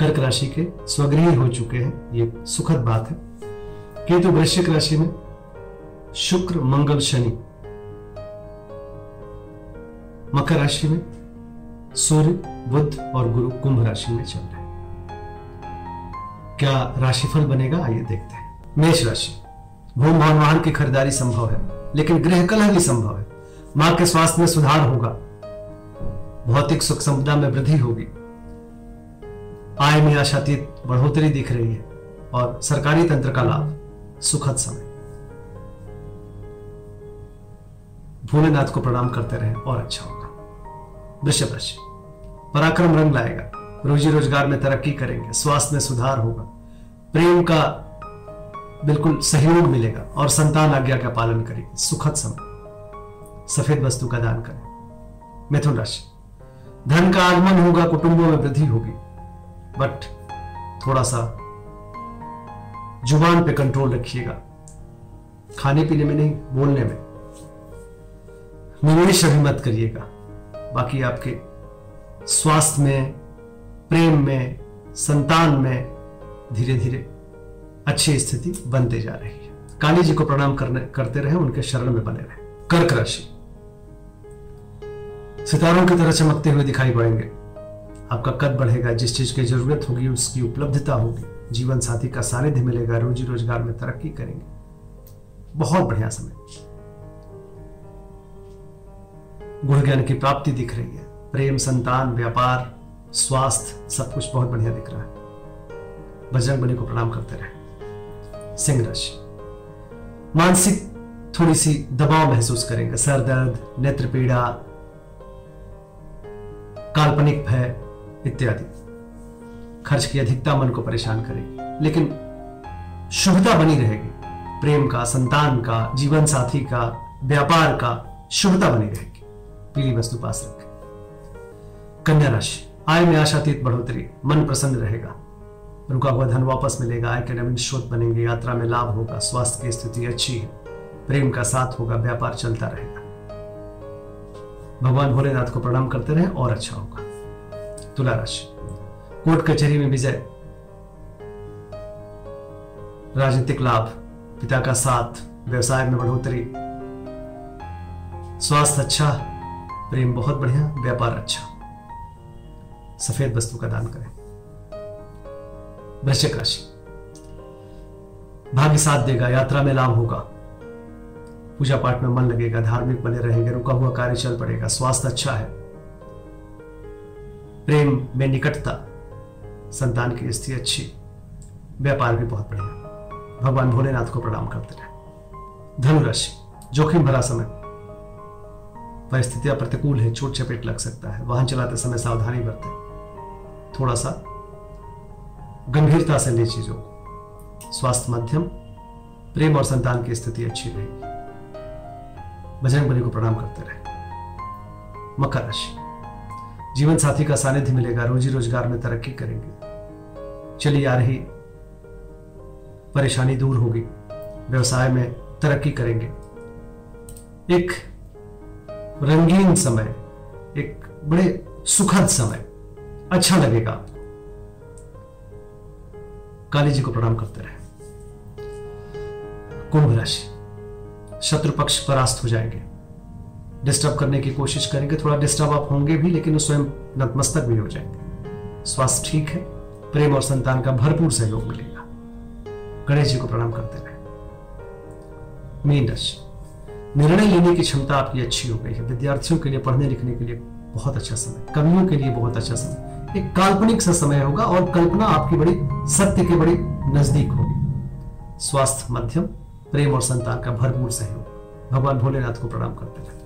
कर्क राशि के स्वगृही हो चुके हैं, ये सुखद बात है। केतु वृश्चिक राशि में शुक्र, मंगल, शनि। मकर राशि में सूर्य, बुध और गुरु कुंभ राशि में चल रहे हैं। क्या राशिफल बनेगा? आइए देखते हैं। मेष राशि। भूम भवन वाहन की खरीदारी संभव है, लेकिन गृह कलह भी संभव है। माँ के स्वास्थ्य में सुधार होगा। भौतिक सुख संपदा में वृद्धि होगी। आय में आशातीत बढ़ोतरी दिख रही है और सरकारी तंत्र का लाभ सुखद समय। भोलेनाथ को प्रणाम करते रहे और अच्छा होगा। वृषभ राशि पराक्रम रंग लाएगा। रोजी रोज़गार में तरक्की करेंगे, स्वास्थ्य में सुधार होगा। प्रेम का बिल्कुल सहयोग मिलेगा और संतान आज्ञा का पालन करेगी। सुखद समय। सफ़ेद वस्तु का दान करें। मिथुन राशि, धन का आगमन होगा, कुटुंबों में वृद्धि होगी। बट थोड़ा सा ज़ुबान पे कंट्रोल रखिएगा। खाने पीने में नहीं, बोलने में। निवेश अभी मत करिएगा। बाकी आपके स्वास्थ्य में, प्रेम में, संतान में धीरे धीरे अच्छी स्थिति बनते जा रही है। काली जी को प्रणाम करने, करते रहे, उनके शरण में बने रहे। कर्क राशि। सितारों की तरह चमकते हुए दिखाई पड़ेंगे। आपका कद बढ़ेगा, जिस चीज़ की ज़रूरत होगी, उसकी उपलब्धता होगी। जीवन साथी का सानिध्य मिलेगा, रोजी रोज़गार में तरक्की करेंगे। बहुत बढ़िया समय। गुण ज्ञान की प्राप्ति दिख रही है। प्रेम, संतान, व्यापार, स्वास्थ्य, सब कुछ बहुत बढ़िया दिख रहा है। बजरंग बली को प्रणाम करते रहे। सिंह राशि। मानसिक थोड़ी सी दबाव महसूस करेंगे। सर दर्द, नेत्र पीड़ा, काल्पनिक भय इत्यादि। खर्च की अधिकता मन को परेशान करेगी, लेकिन शुभता बनी रहेगी। प्रेम का, संतान का, जीवन साथी का, व्यापार का शुभता बनी रहेगी। पीली वस्तु पास रखें। कन्या राशि, आय में आशातीत बढ़ोतरी, मन प्रसन्न रहेगा। रुका हुआ धन वापस मिलेगा, आय के नवीन स्रोत बनेंगे, यात्रा में लाभ होगा, स्वास्थ्य की स्थिति अच्छी है, प्रेम का साथ होगा, व्यापार चलता रहेगा। भगवान भोलेनाथ को प्रणाम करते रहे और अच्छा होगा। तुला राशि कोर्ट कचहरी में विजय। राजनीतिक लाभ, पिता का साथ, व्यवसाय में बढ़ोतरी। स्वास्थ्य अच्छा प्रेम बहुत बढ़िया, व्यापार अच्छा। सफ़ेद वस्तु का दान करें। वृश्चिक राशि। भाग्य साथ देगा, यात्रा में लाभ होगा। पूजा पाठ में मन लगेगा, धार्मिक बने रहेंगे, रुका हुआ कार्य चल पड़ेगा, स्वास्थ्य अच्छा है। प्रेम में निकटता, संतान की स्थिति अच्छी, व्यापार भी बहुत बढ़िया। भगवान भोलेनाथ को प्रणाम करते रहे। धनुराशि, जोखिम भरा समय। परिस्थितियाँ प्रतिकूल है चोट चपेट लग सकता है। वाहन चलाते समय सावधानी बरतें। थोड़ा सा गंभीरता से ले चीज़ों को। स्वास्थ्य मध्यम, प्रेम और संतान की स्थिति अच्छी रहेगी। बजरंग बली को प्रणाम करते रहे। मकर राशि। जीवन साथी का सानिध्य मिलेगा, रोजी रोज़गार में तरक्की करेंगे। चली आ रही परेशानी दूर होगी। व्यवसाय में तरक्की करेंगे। एक रंगीन समय, एक बड़े सुखद समय अच्छा लगेगा। काली जी को प्रणाम करते रहे। कुंभ राशि, शत्रु पक्ष परास्त हो जाएँगे। डिस्टर्ब करने की कोशिश करेंगे, थोड़ा डिस्टर्ब आप होंगे भी, लेकिन स्वयं नतमस्तक भी हो जाएँगे। स्वास्थ्य ठीक है, प्रेम और संतान का भरपूर सहयोग मिलेगा। गणेश जी को प्रणाम करते रहे। मीन राशि, निर्णय लेने की क्षमता आपकी अच्छी हो गई है। विद्यार्थियों के लिए, पढ़ने लिखने के लिए बहुत अच्छा समय, कवियों के लिए बहुत अच्छा समय। एक काल्पनिक सा समय होगा और कल्पना आपकी बड़ी, सत्य के बड़ी नज़दीक होगी। स्वास्थ्य मध्यम, प्रेम और संतान का भरपूर सहयोग। भगवान भोलेनाथ को प्रणाम करते रहे।